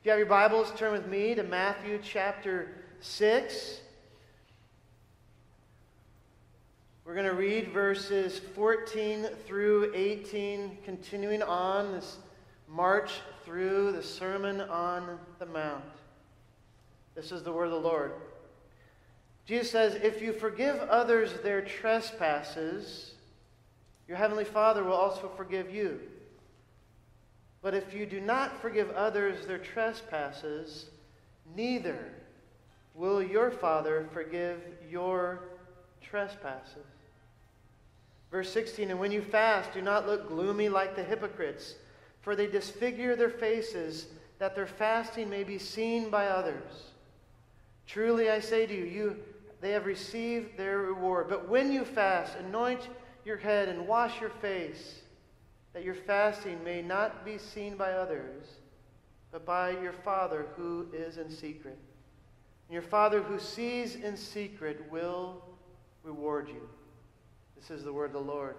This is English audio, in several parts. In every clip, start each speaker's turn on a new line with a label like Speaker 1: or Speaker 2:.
Speaker 1: If you have your Bibles, turn with me to Matthew chapter 6. We're going to read verses 14 through 18, continuing on this march through the Sermon on the Mount. This is the word of the Lord. Jesus says, If you forgive others their trespasses, your heavenly Father will also forgive you. But if you do not forgive others their trespasses, neither will your Father forgive your trespasses. Verse 16 And when you fast, do not look gloomy like the hypocrites, for they disfigure their faces, that their fasting may be seen by others. Truly I say to you, you they have received their reward. But when you fast, anoint your head and wash your face that your fasting may not be seen by others, but by your Father who is in secret. And your Father who sees in secret will reward you. This is the word of the Lord.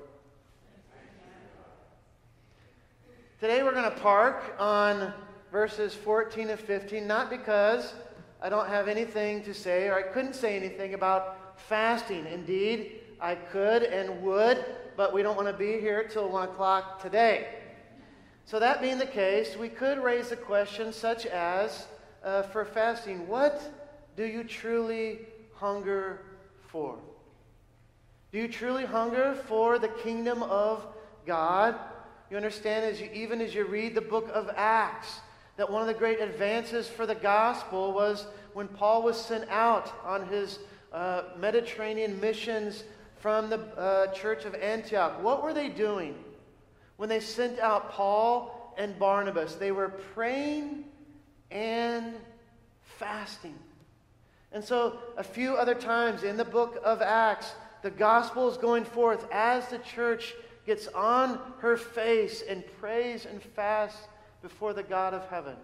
Speaker 1: Today we're going to park on verses 14 and 15, not because I don't have anything to say or I couldn't say anything about fasting. Indeed, I could and would, but we don't want to be here till 1 o'clock today. So, that being the case, we could raise a question such as uh, for fasting, what do you truly hunger for? Do you truly hunger for the kingdom of God? You understand, as you, even as you read the book of Acts, that one of the great advances for the gospel was when Paul was sent out on his uh, Mediterranean missions from the uh, church of Antioch. What were they doing when they sent out Paul and Barnabas? They were praying and fasting. And so, a few other times in the book of Acts, the gospel is going forth as the church gets on her face and prays and fasts before the God of heaven.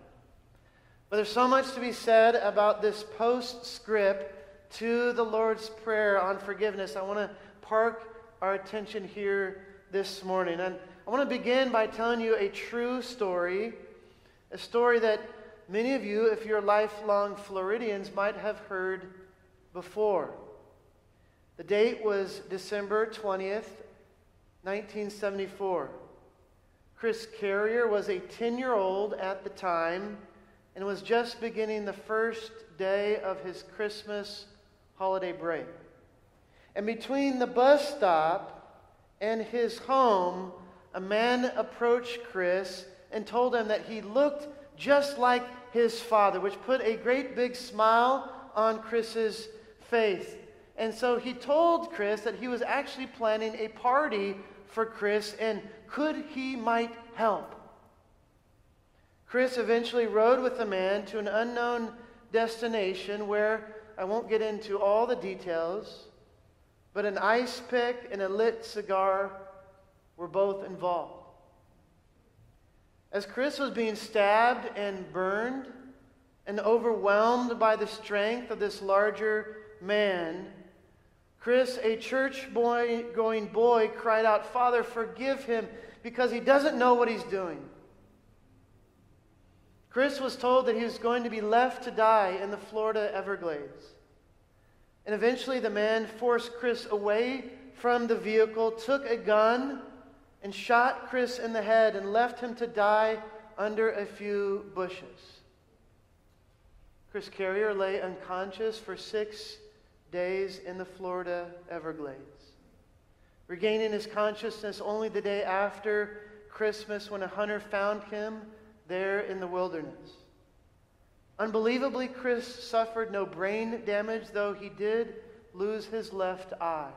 Speaker 1: But there's so much to be said about this postscript to the Lord's Prayer on forgiveness. I want to park our attention here this morning. And I want to begin by telling you a true story, a story that many of you, if you're lifelong Floridians, might have heard before. The date was December 20th, 1974. Chris Carrier was a 10 year old at the time and was just beginning the first day of his Christmas holiday break. And between the bus stop and his home, a man approached Chris and told him that he looked just like his father, which put a great big smile on Chris's face. And so he told Chris that he was actually planning a party for Chris and could he might help. Chris eventually rode with the man to an unknown destination where I won't get into all the details, but an ice pick and a lit cigar were both involved. As Chris was being stabbed and burned and overwhelmed by the strength of this larger man, Chris, a church boy going boy, cried out, Father, forgive him because he doesn't know what he's doing. Chris was told that he was going to be left to die in the Florida Everglades. And eventually, the man forced Chris away from the vehicle, took a gun, and shot Chris in the head and left him to die under a few bushes. Chris Carrier lay unconscious for six days in the Florida Everglades, regaining his consciousness only the day after Christmas when a hunter found him there in the wilderness. Unbelievably, Chris suffered no brain damage, though he did lose his left eye.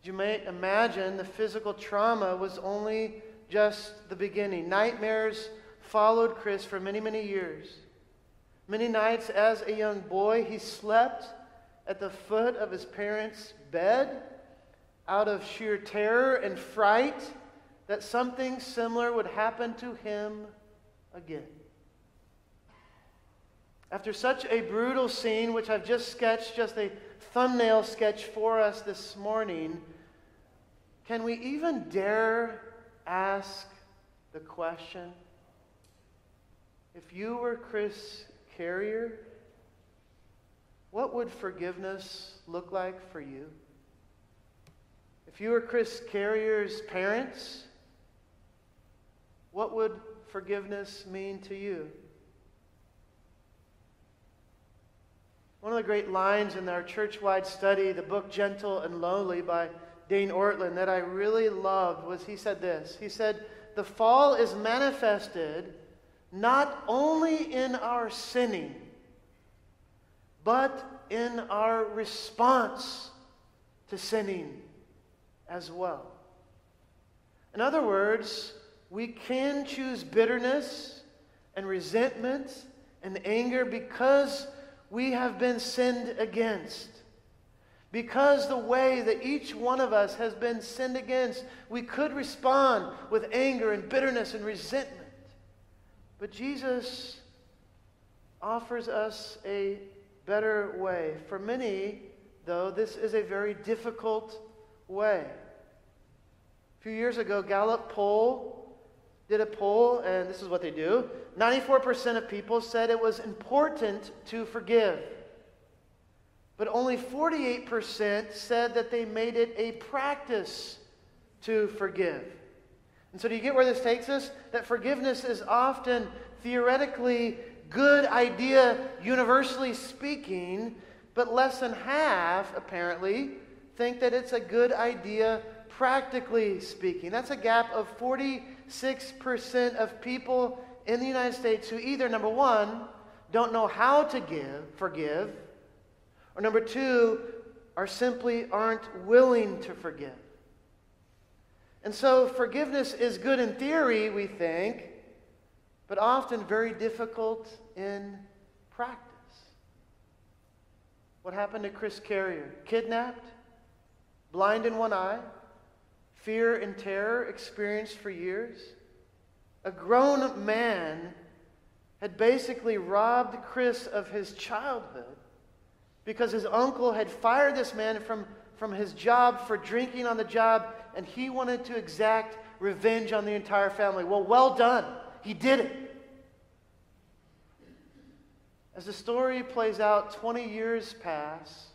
Speaker 1: As You may imagine the physical trauma was only just the beginning. Nightmares followed Chris for many, many years. Many nights as a young boy, he slept at the foot of his parents' bed out of sheer terror and fright that something similar would happen to him again. After such a brutal scene, which I've just sketched, just a thumbnail sketch for us this morning, can we even dare ask the question if you were Chris Carrier, what would forgiveness look like for you? If you were Chris Carrier's parents, what would forgiveness mean to you? One of the great lines in our church wide study, the book Gentle and Lowly by Dane Ortlund, that I really loved was he said this. He said, The fall is manifested not only in our sinning, but in our response to sinning as well. In other words, we can choose bitterness and resentment and anger because we have been sinned against. Because the way that each one of us has been sinned against, we could respond with anger and bitterness and resentment. But Jesus offers us a better way. For many, though, this is a very difficult way. A few years ago, Gallup poll did a poll, and this is what they do 94% of people said it was important to forgive. But only 48% said that they made it a practice to forgive. And so, do you get where this takes us? That forgiveness is often theoretically good idea, universally speaking, but less than half, apparently, think that it's a good idea, practically speaking. That's a gap of 46% of people in the United States who either, number one, don't know how to give, forgive, or number two, are simply aren't willing to forgive. And so forgiveness is good in theory, we think, but often very difficult in practice. What happened to Chris Carrier? Kidnapped, blind in one eye, fear and terror experienced for years. A grown man had basically robbed Chris of his childhood because his uncle had fired this man from, from his job for drinking on the job, and he wanted to exact revenge on the entire family. Well, well done. He did it. As the story plays out, 20 years pass.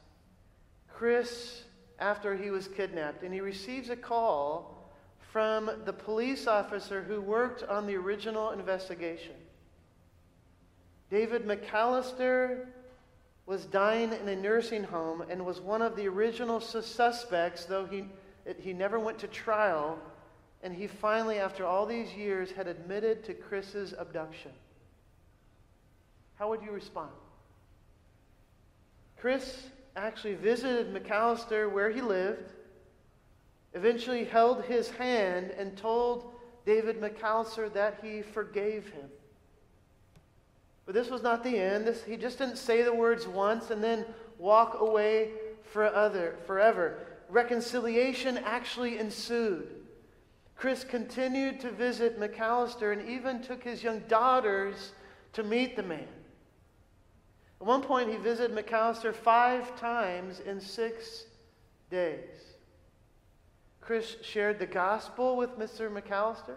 Speaker 1: Chris, after he was kidnapped, and he receives a call from the police officer who worked on the original investigation. David McAllister was dying in a nursing home and was one of the original suspects, though he, he never went to trial. And he finally, after all these years, had admitted to Chris's abduction. How would you respond? Chris actually visited McAllister where he lived, eventually held his hand, and told David McAllister that he forgave him. But this was not the end. This, he just didn't say the words once and then walk away for other, forever. Reconciliation actually ensued. Chris continued to visit McAllister and even took his young daughters to meet the man. At one point, he visited McAllister five times in six days. Chris shared the gospel with Mr. McAllister.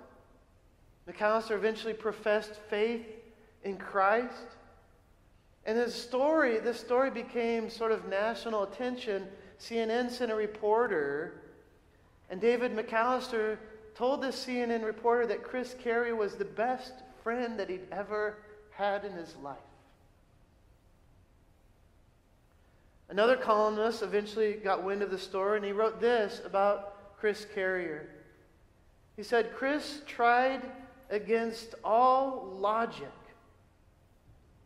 Speaker 1: McAllister eventually professed faith in Christ. And his story, this story became sort of national attention. CNN sent a reporter, and David McAllister told this CNN reporter that Chris Carrier was the best friend that he'd ever had in his life. Another columnist eventually got wind of the story and he wrote this about Chris Carrier. He said, Chris tried against all logic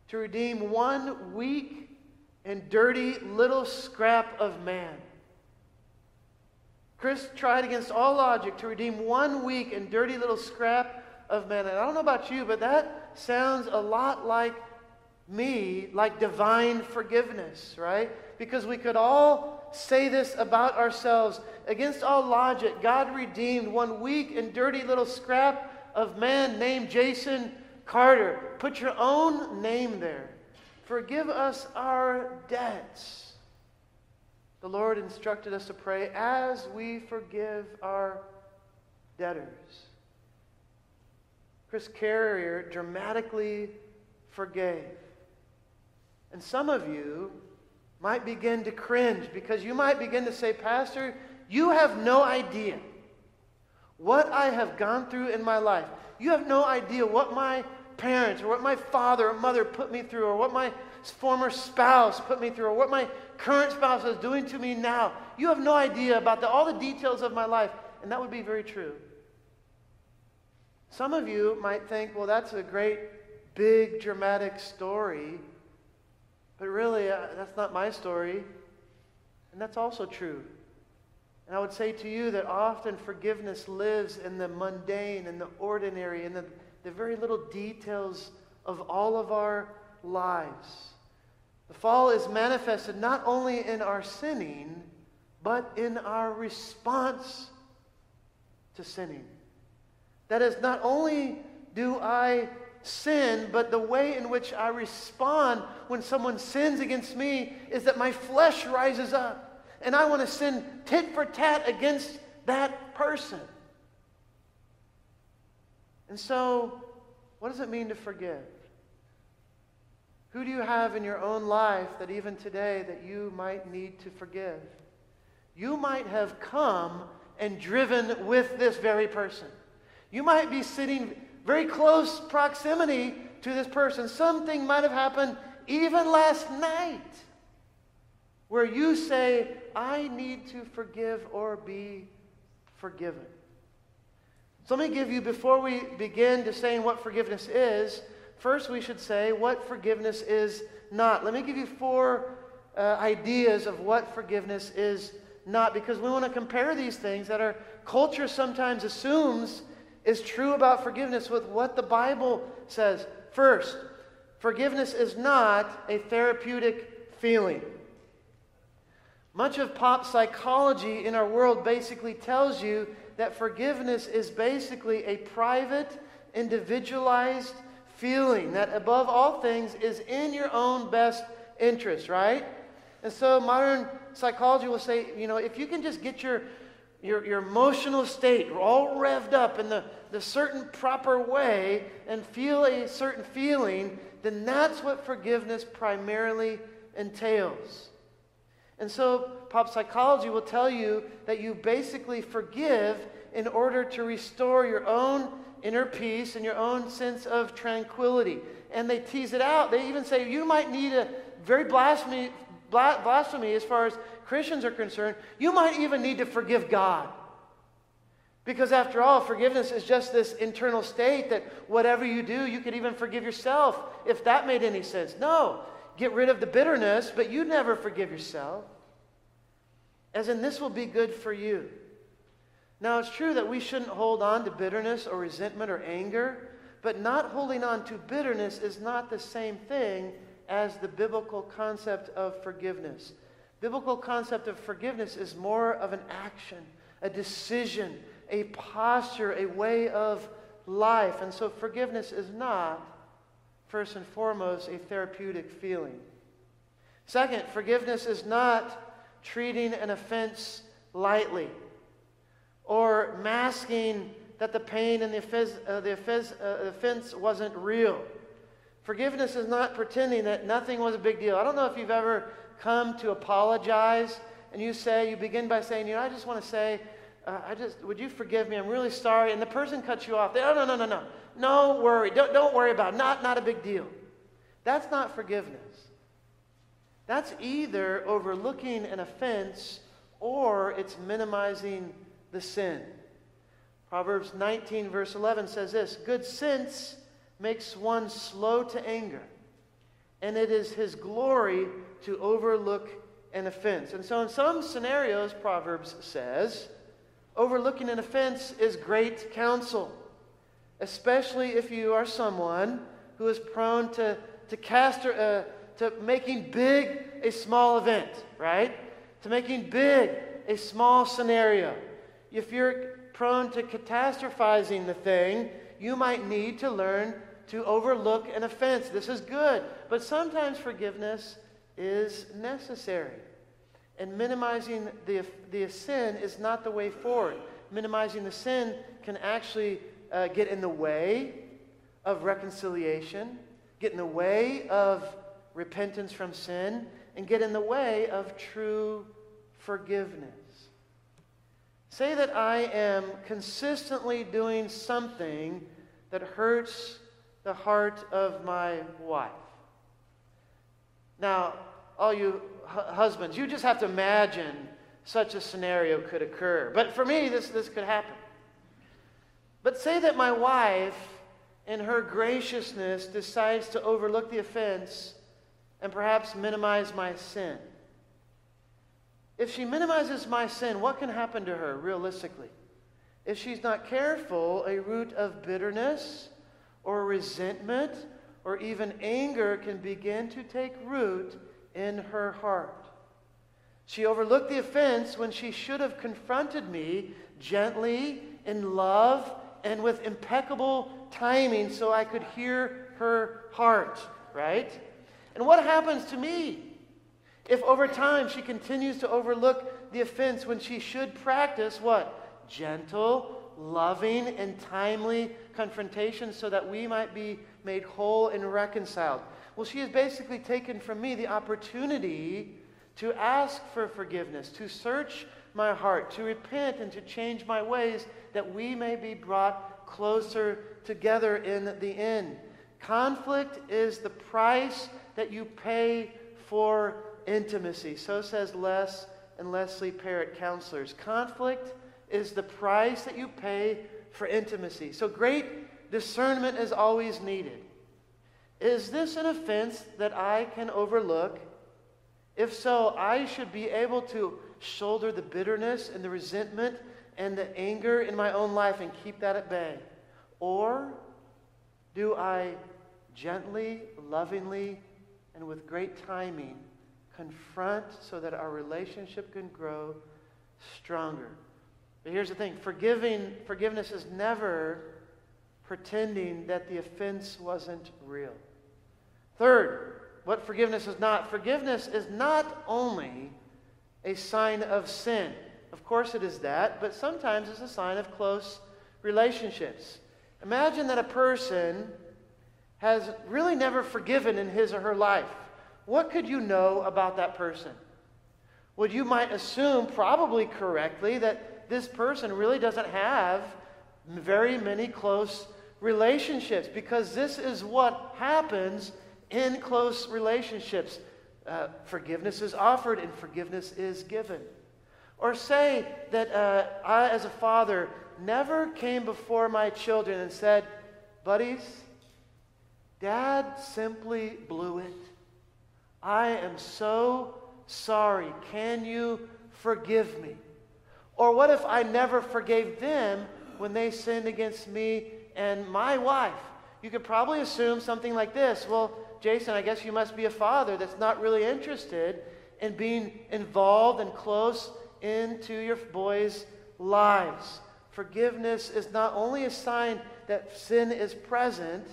Speaker 1: to redeem one weak and dirty little scrap of man. Chris tried against all logic to redeem one weak and dirty little scrap of man. And I don't know about you, but that sounds a lot like me, like divine forgiveness, right? because we could all say this about ourselves. Against all logic, God redeemed one weak and dirty little scrap of man named Jason Carter. Put your own name there. Forgive us our debts. The Lord instructed us to pray as we forgive our debtors. Chris Carrier dramatically forgave. And some of you might begin to cringe because you might begin to say, Pastor, you have no idea what I have gone through in my life. You have no idea what my parents or what my father or mother put me through or what my former spouse put me through or what my current spouse is doing to me now. You have no idea about the, all the details of my life. And that would be very true. Some of you might think, well, that's a great, big, dramatic story. But really, uh, that's not my story. And that's also true. And I would say to you that often forgiveness lives in the mundane, in the ordinary, in the, the very little details of all of our lives. The fall is manifested not only in our sinning, but in our response to sinning. That is, not only do I sin, but the way in which I respond when someone sins against me is that my flesh rises up and I want to sin tit for tat against that person. And so, what does it mean to forgive? Who do you have in your own life that even today that you might need to forgive? You might have come and driven with this very person. You might be sitting very close proximity to this person. Something might have happened even last night where you say, I need to forgive or be forgiven. So let me give you, before we begin to saying what forgiveness is, first we should say what forgiveness is not. Let me give you four uh, ideas of what forgiveness is not, because we want to compare these things that our culture sometimes assumes is true about forgiveness with what the Bible says. First, forgiveness is not a therapeutic feeling. Much of pop psychology in our world basically tells you that forgiveness is basically a private, individualized feeling that, above all things, is in your own best interest, right? And so modern psychology will say, you know, if you can just get your your, your emotional state all revved up in the, the certain proper way and feel a certain feeling, then that's what forgiveness primarily entails. And so, pop psychology will tell you that you basically forgive in order to restore your own inner peace and your own sense of tranquility. And they tease it out. They even say you might need a very blasphemy, blasphemy as far as Christians are concerned, you might even need to forgive God. Because after all, forgiveness is just this internal state that whatever you do, you could even forgive yourself, if that made any sense. No, get rid of the bitterness, but you never forgive yourself. As in, this will be good for you. Now, it's true that we shouldn't hold on to bitterness or resentment or anger, but not holding on to bitterness is not the same thing as the biblical concept of forgiveness. Biblical concept of forgiveness is more of an action, a decision, a posture, a way of life. And so forgiveness is not, first and foremost, a therapeutic feeling. Second, forgiveness is not treating an offense lightly or masking that the pain and the offense, uh, the uh, offense wasn't real. Forgiveness is not pretending that nothing was a big deal. I don't know if you've ever come to apologize and you say, you begin by saying, you know, I just want to say, uh, I just, would you forgive me? I'm really sorry. And the person cuts you off. They, oh, no, no, no, no. No worry. Don't, don't worry about it. Not, not a big deal. That's not forgiveness. That's either overlooking an offense or it's minimizing the sin. Proverbs 19, verse 11 says this Good sense makes one slow to anger, and it is his glory to overlook an offense. And so, in some scenarios, Proverbs says, overlooking an offense is great counsel, especially if you are someone who is prone to, to cast uh, to making big a small event, right? To making big a small scenario. If you're prone to catastrophizing the thing, you might need to learn to overlook an offense. This is good. But sometimes forgiveness is necessary. And minimizing the, the sin is not the way forward. Minimizing the sin can actually uh, get in the way of reconciliation, get in the way of repentance from sin and get in the way of true forgiveness. Say that I am consistently doing something that hurts the heart of my wife. Now, all you husbands, you just have to imagine such a scenario could occur. But for me, this, this could happen. But say that my wife, in her graciousness, decides to overlook the offense and perhaps minimize my sin. If she minimizes my sin, what can happen to her realistically? If she's not careful, a root of bitterness or resentment or even anger can begin to take root in her heart. She overlooked the offense when she should have confronted me gently, in love, and with impeccable timing so I could hear her heart, right? And what happens to me if over time she continues to overlook the offense when she should practice what? Gentle, loving, and timely confrontation so that we might be made whole and reconciled. Well, she has basically taken from me the opportunity to ask for forgiveness, to search my heart, to repent, and to change my ways that we may be brought closer together in the end. Conflict is the price that you pay for intimacy. So says Les and Leslie Parrott, counselors. Conflict is the price that you pay for intimacy. So great discernment is always needed. Is this an offense that I can overlook? If so, I should be able to shoulder the bitterness and the resentment and the anger in my own life and keep that at bay. Or do I gently, lovingly, and with great timing confront so that our relationship can grow stronger? But here's the thing forgiving, forgiveness is never pretending that the offense wasn't real. Third, what forgiveness is not forgiveness is not only a sign of sin. Of course, it is that, but sometimes it's a sign of close relationships. Imagine that a person has really never forgiven in his or her life. What could you know about that person? Well, you might assume, probably correctly, that this person really doesn't have very many close relationships because this is what happens in close relationships. Uh, forgiveness is offered and forgiveness is given. Or say that uh, I, as a father, never came before my children and said, Buddies, Dad simply blew it. I am so sorry. Can you forgive me? Or what if I never forgave them when they sinned against me and my wife? You could probably assume something like this Well, Jason, I guess you must be a father that's not really interested in being involved and close into your boys' lives. Forgiveness is not only a sign that sin is present,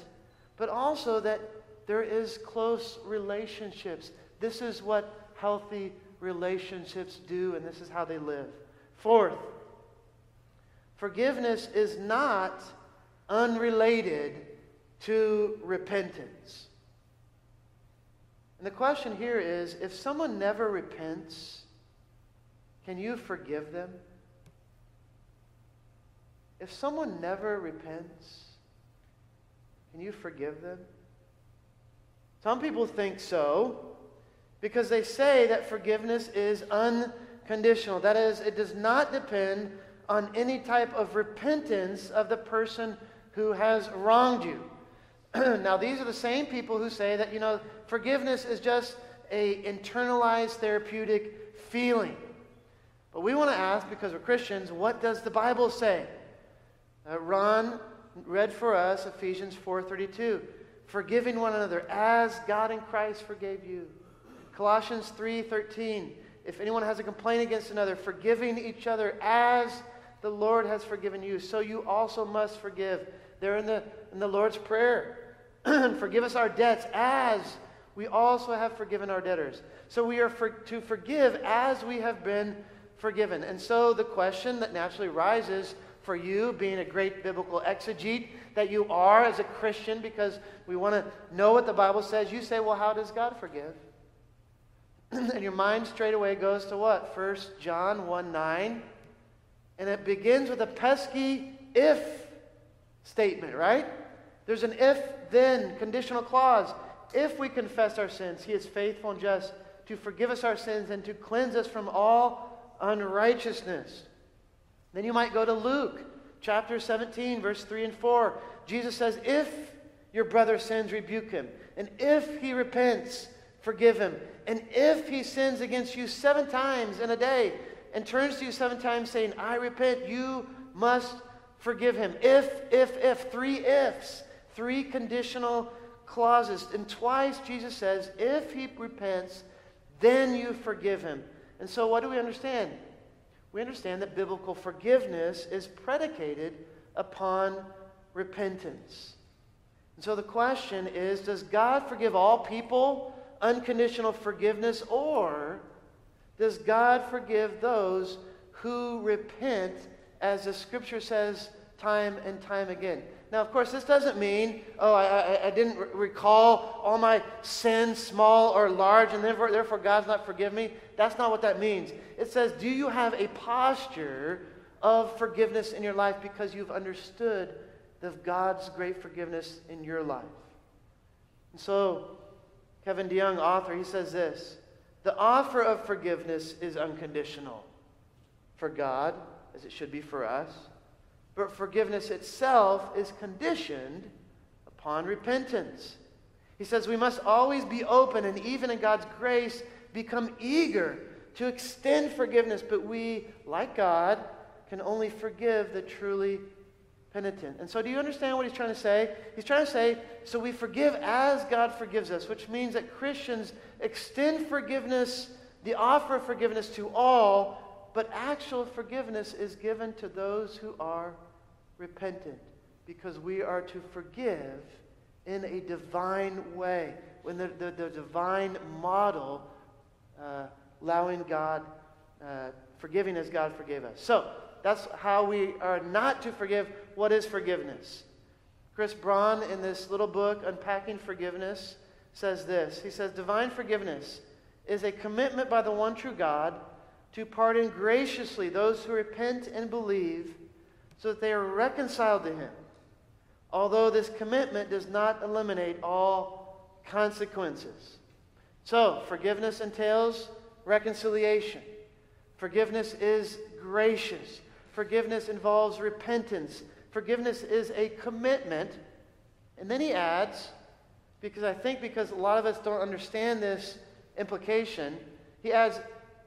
Speaker 1: but also that there is close relationships. This is what healthy relationships do, and this is how they live. Fourth, forgiveness is not unrelated to repentance. And the question here is if someone never repents, can you forgive them? If someone never repents, can you forgive them? Some people think so because they say that forgiveness is unconditional. That is, it does not depend on any type of repentance of the person who has wronged you. now, these are the same people who say that, you know, forgiveness is just a internalized therapeutic feeling. But we want to ask, because we're Christians, what does the Bible say? Uh, Ron read for us Ephesians 4:32, forgiving one another as God in Christ forgave you. Colossians 3:13, if anyone has a complaint against another, forgiving each other as the Lord has forgiven you, so you also must forgive. There in the in the Lord's prayer. Forgive us our debts as we also have forgiven our debtors. So we are for, to forgive as we have been forgiven. And so the question that naturally rises for you, being a great biblical exegete that you are as a Christian, because we want to know what the Bible says. You say, well, how does God forgive? and your mind straight away goes to what? First John 1 9. And it begins with a pesky if statement, right? There's an if then conditional clause. If we confess our sins, he is faithful and just to forgive us our sins and to cleanse us from all unrighteousness. Then you might go to Luke chapter 17, verse 3 and 4. Jesus says, If your brother sins, rebuke him. And if he repents, forgive him. And if he sins against you seven times in a day and turns to you seven times saying, I repent, you must forgive him. If, if, if, three ifs, three conditional clauses. And twice Jesus says, if he repents, then you forgive him. And so what do we understand? We understand that biblical forgiveness is predicated upon repentance. And so the question is Does God forgive all people unconditional forgiveness, or does God forgive those who repent, as the scripture says time and time again? Now, of course, this doesn't mean, oh, I, I, I didn't re- recall all my sins, small or large, and therefore, therefore God's not forgive me. That's not what that means. It says, do you have a posture of forgiveness in your life because you've understood the God's great forgiveness in your life? And so, Kevin DeYoung, author, he says this The offer of forgiveness is unconditional for God, as it should be for us, but forgiveness itself is conditioned upon repentance. He says we must always be open and, even in God's grace, become eager to extend forgiveness, but we, like God, can only forgive the truly penitent. And so, do you understand what he's trying to say? He's trying to say, so we forgive as God forgives us, which means that Christians extend forgiveness, the offer of forgiveness to all, but actual forgiveness is given to those who are repentant, because we are to forgive in a divine way, when the, the, the divine model, uh, allowing God, uh, forgiving as God forgave us. So, that's how we are not to forgive. What is forgiveness? Chris Braun, in this little book, Unpacking Forgiveness, says this. He says, Divine forgiveness is a commitment by the one true God to pardon graciously those who repent and believe so that they are reconciled to Him. Although this commitment does not eliminate all consequences. So, forgiveness entails reconciliation. Forgiveness is gracious. Forgiveness involves repentance. Forgiveness is a commitment. And then he adds, because I think because a lot of us don't understand this implication, he adds,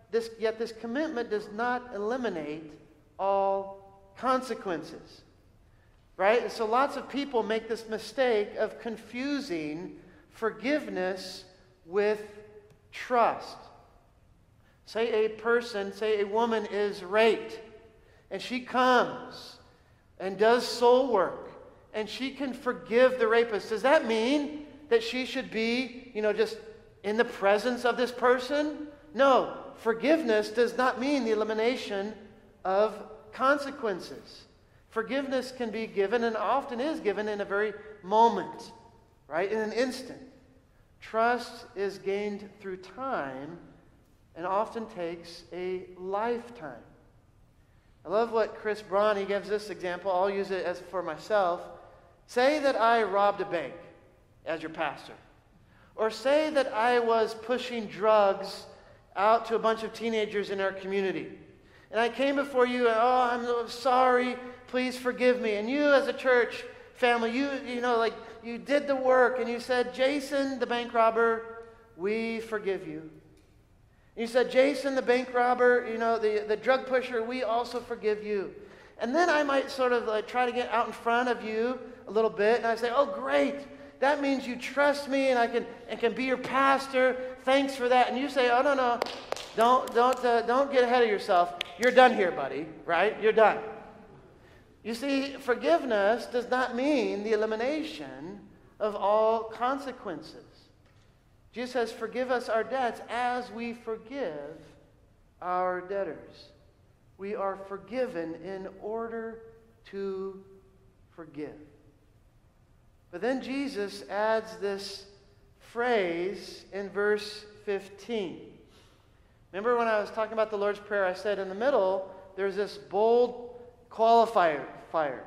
Speaker 1: this, yet this commitment does not eliminate all consequences. Right? And so lots of people make this mistake of confusing forgiveness with trust. Say a person, say a woman is raped and she comes and does soul work and she can forgive the rapist, does that mean that she should be, you know, just in the presence of this person? No, forgiveness does not mean the elimination of consequences. Forgiveness can be given and often is given in a very moment, right? In an instant. Trust is gained through time and often takes a lifetime. I love what Chris Braun, he gives this example. I'll use it as for myself. Say that I robbed a bank as your pastor. Or say that I was pushing drugs out to a bunch of teenagers in our community. And I came before you and, oh, I'm sorry, please forgive me. And you as a church family, you, you know, like, you did the work and you said, Jason, the bank robber, we forgive you. You said, Jason, the bank robber, you know, the, the drug pusher, we also forgive you. And then I might sort of like try to get out in front of you a little bit, and I say, oh, great. That means you trust me and I can, and can be your pastor. Thanks for that. And you say, oh, no, no. Don't, don't, uh, don't get ahead of yourself. You're done here, buddy, right? You're done. You see, forgiveness does not mean the elimination of all consequences. Jesus says, Forgive us our debts as we forgive our debtors. We are forgiven in order to forgive. But then Jesus adds this phrase in verse 15. Remember when I was talking about the Lord's Prayer, I said in the middle, there's this bold qualifier. Fire.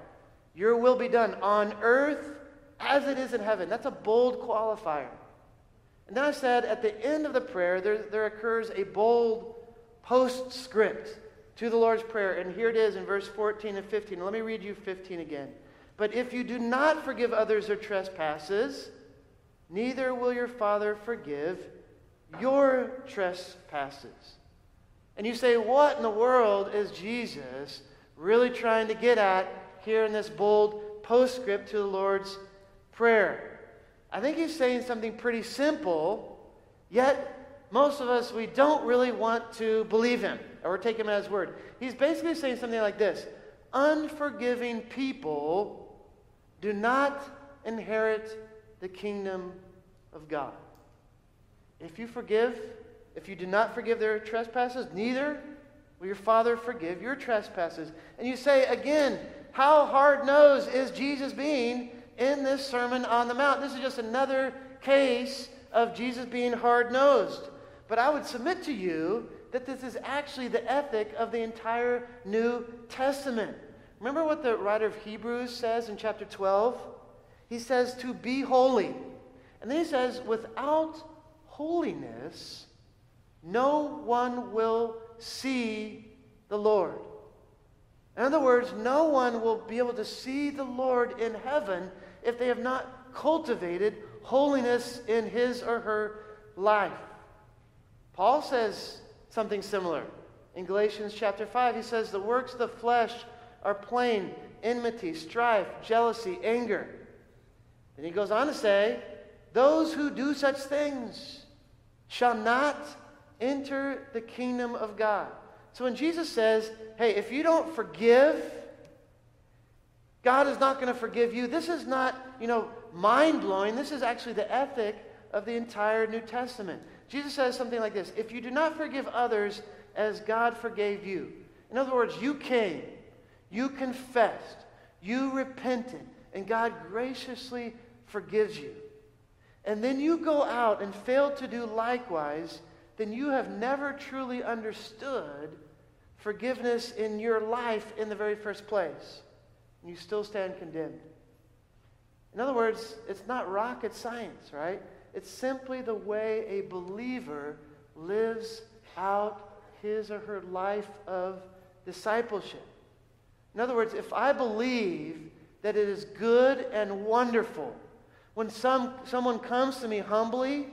Speaker 1: Your will be done on earth as it is in heaven. That's a bold qualifier. And then I said at the end of the prayer, there, there occurs a bold postscript to the Lord's Prayer. And here it is in verse 14 and 15. Let me read you 15 again. But if you do not forgive others their trespasses, neither will your Father forgive your trespasses. And you say, what in the world is Jesus really trying to get at here in this bold postscript to the Lord's Prayer? I think he's saying something pretty simple, yet most of us, we don't really want to believe him or take him at his word. He's basically saying something like this Unforgiving people do not inherit the kingdom of God. If you forgive, if you do not forgive their trespasses, neither will your Father forgive your trespasses. And you say again, how hard nosed is Jesus being in this Sermon on the Mount? This is just another case of Jesus being hard nosed. But I would submit to you that this is actually the ethic of the entire New Testament. Remember what the writer of Hebrews says in chapter 12? He says to be holy. And then he says, without holiness, no one will see the Lord. In other words, no one will be able to see the Lord in heaven if they have not cultivated holiness in his or her life. Paul says something similar. In Galatians chapter 5, he says, The works of the flesh are plain enmity, strife, jealousy, anger. And he goes on to say, Those who do such things shall not enter the kingdom of God. So when Jesus says, Hey, if you don't forgive, God is not going to forgive you. This is not, you know, mind blowing. This is actually the ethic of the entire New Testament. Jesus says something like this If you do not forgive others as God forgave you, in other words, you came, you confessed, you repented, and God graciously forgives you. And then you go out and fail to do likewise, then you have never truly understood forgiveness in your life in the very first place. And you still stand condemned. In other words, it's not rocket science, right? It's simply the way a believer lives out his or her life of discipleship. In other words, if I believe that it is good and wonderful when some, someone comes to me humbly,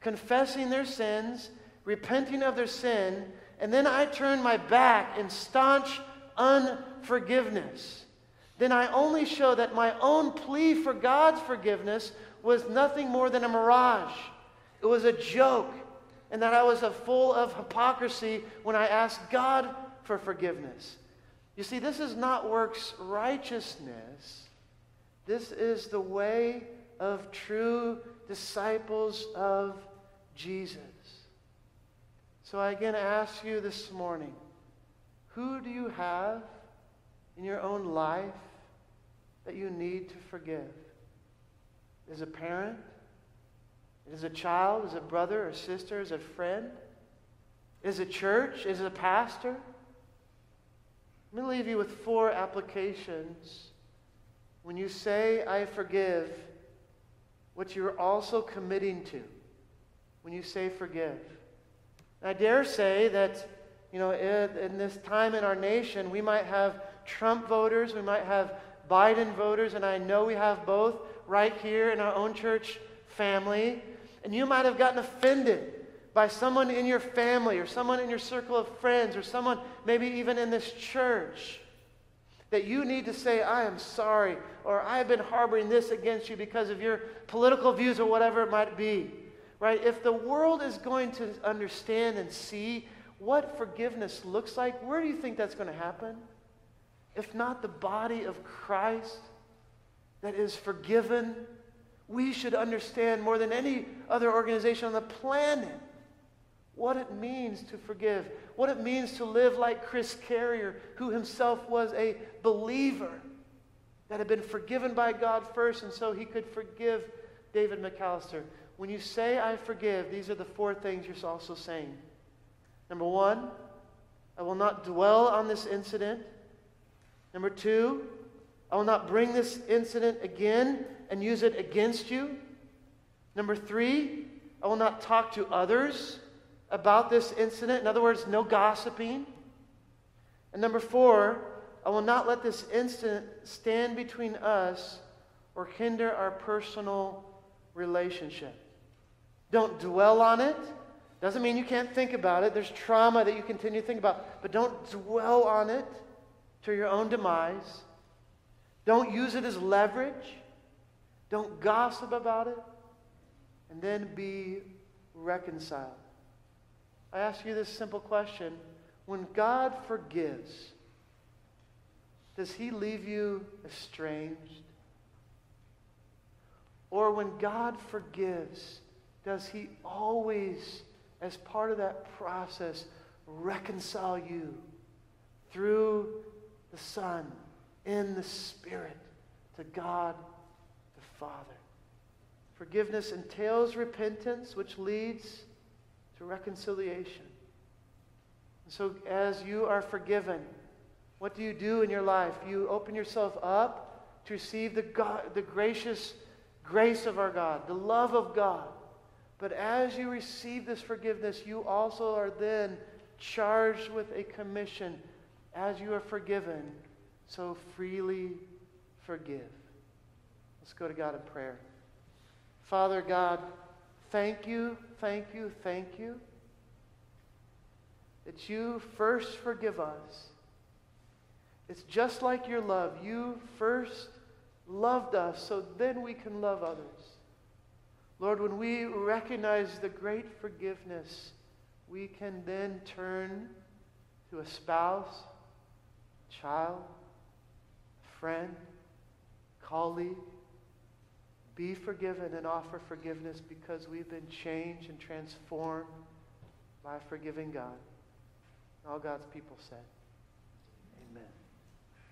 Speaker 1: confessing their sins, repenting of their sin, and then I turn my back in staunch unforgiveness, then I only show that my own plea for God's forgiveness was nothing more than a mirage. It was a joke, and that I was full of hypocrisy when I asked God for forgiveness. You see, this is not works righteousness. This is the way of true disciples of Jesus. So I again ask you this morning who do you have in your own life that you need to forgive? As a parent? As a child? As a brother or sister? As a friend? As a church? As a pastor? Let me leave you with four applications. When you say, I forgive, what you're also committing to when you say forgive. I dare say that, you know, in this time in our nation, we might have Trump voters, we might have Biden voters, and I know we have both right here in our own church family. And you might have gotten offended by someone in your family or someone in your circle of friends or someone maybe even in this church that you need to say, I am sorry, or I have been harboring this against you because of your political views or whatever it might be. Right? If the world is going to understand and see what forgiveness looks like, where do you think that's going to happen? If not the body of Christ that is forgiven, we should understand more than any other organization on the planet what it means to forgive, what it means to live like Chris Carrier, who himself was a believer that had been forgiven by God first, and so he could forgive David McAllister. When you say, I forgive, these are the four things you're also saying. Number one, I will not dwell on this incident. Number two, I will not bring this incident again and use it against you. Number three, I will not talk to others about this incident. In other words, no gossiping. And number four, I will not let this incident stand between us or hinder our personal relationship. Don't dwell on it. Doesn't mean you can't think about it. There's trauma that you continue to think about. But don't dwell on it to your own demise. Don't use it as leverage. Don't gossip about it. And then be reconciled. I ask you this simple question When God forgives, does he leave you estranged? Or when God forgives, does he always, as part of that process, reconcile you through the Son, in the Spirit, to God the Father? Forgiveness entails repentance, which leads to reconciliation. And so, as you are forgiven, what do you do in your life? You open yourself up to receive the, God, the gracious grace of our God, the love of God. But as you receive this forgiveness, you also are then charged with a commission. As you are forgiven, so freely forgive. Let's go to God in prayer. Father God, thank you, thank you, thank you that you first forgive us it's just like your love. You first loved us, so then we can love others. Lord, when we recognize the great forgiveness, we can then turn to a spouse, child, friend, colleague, be forgiven and offer forgiveness because we've been changed and transformed by a forgiving God. All God's people said.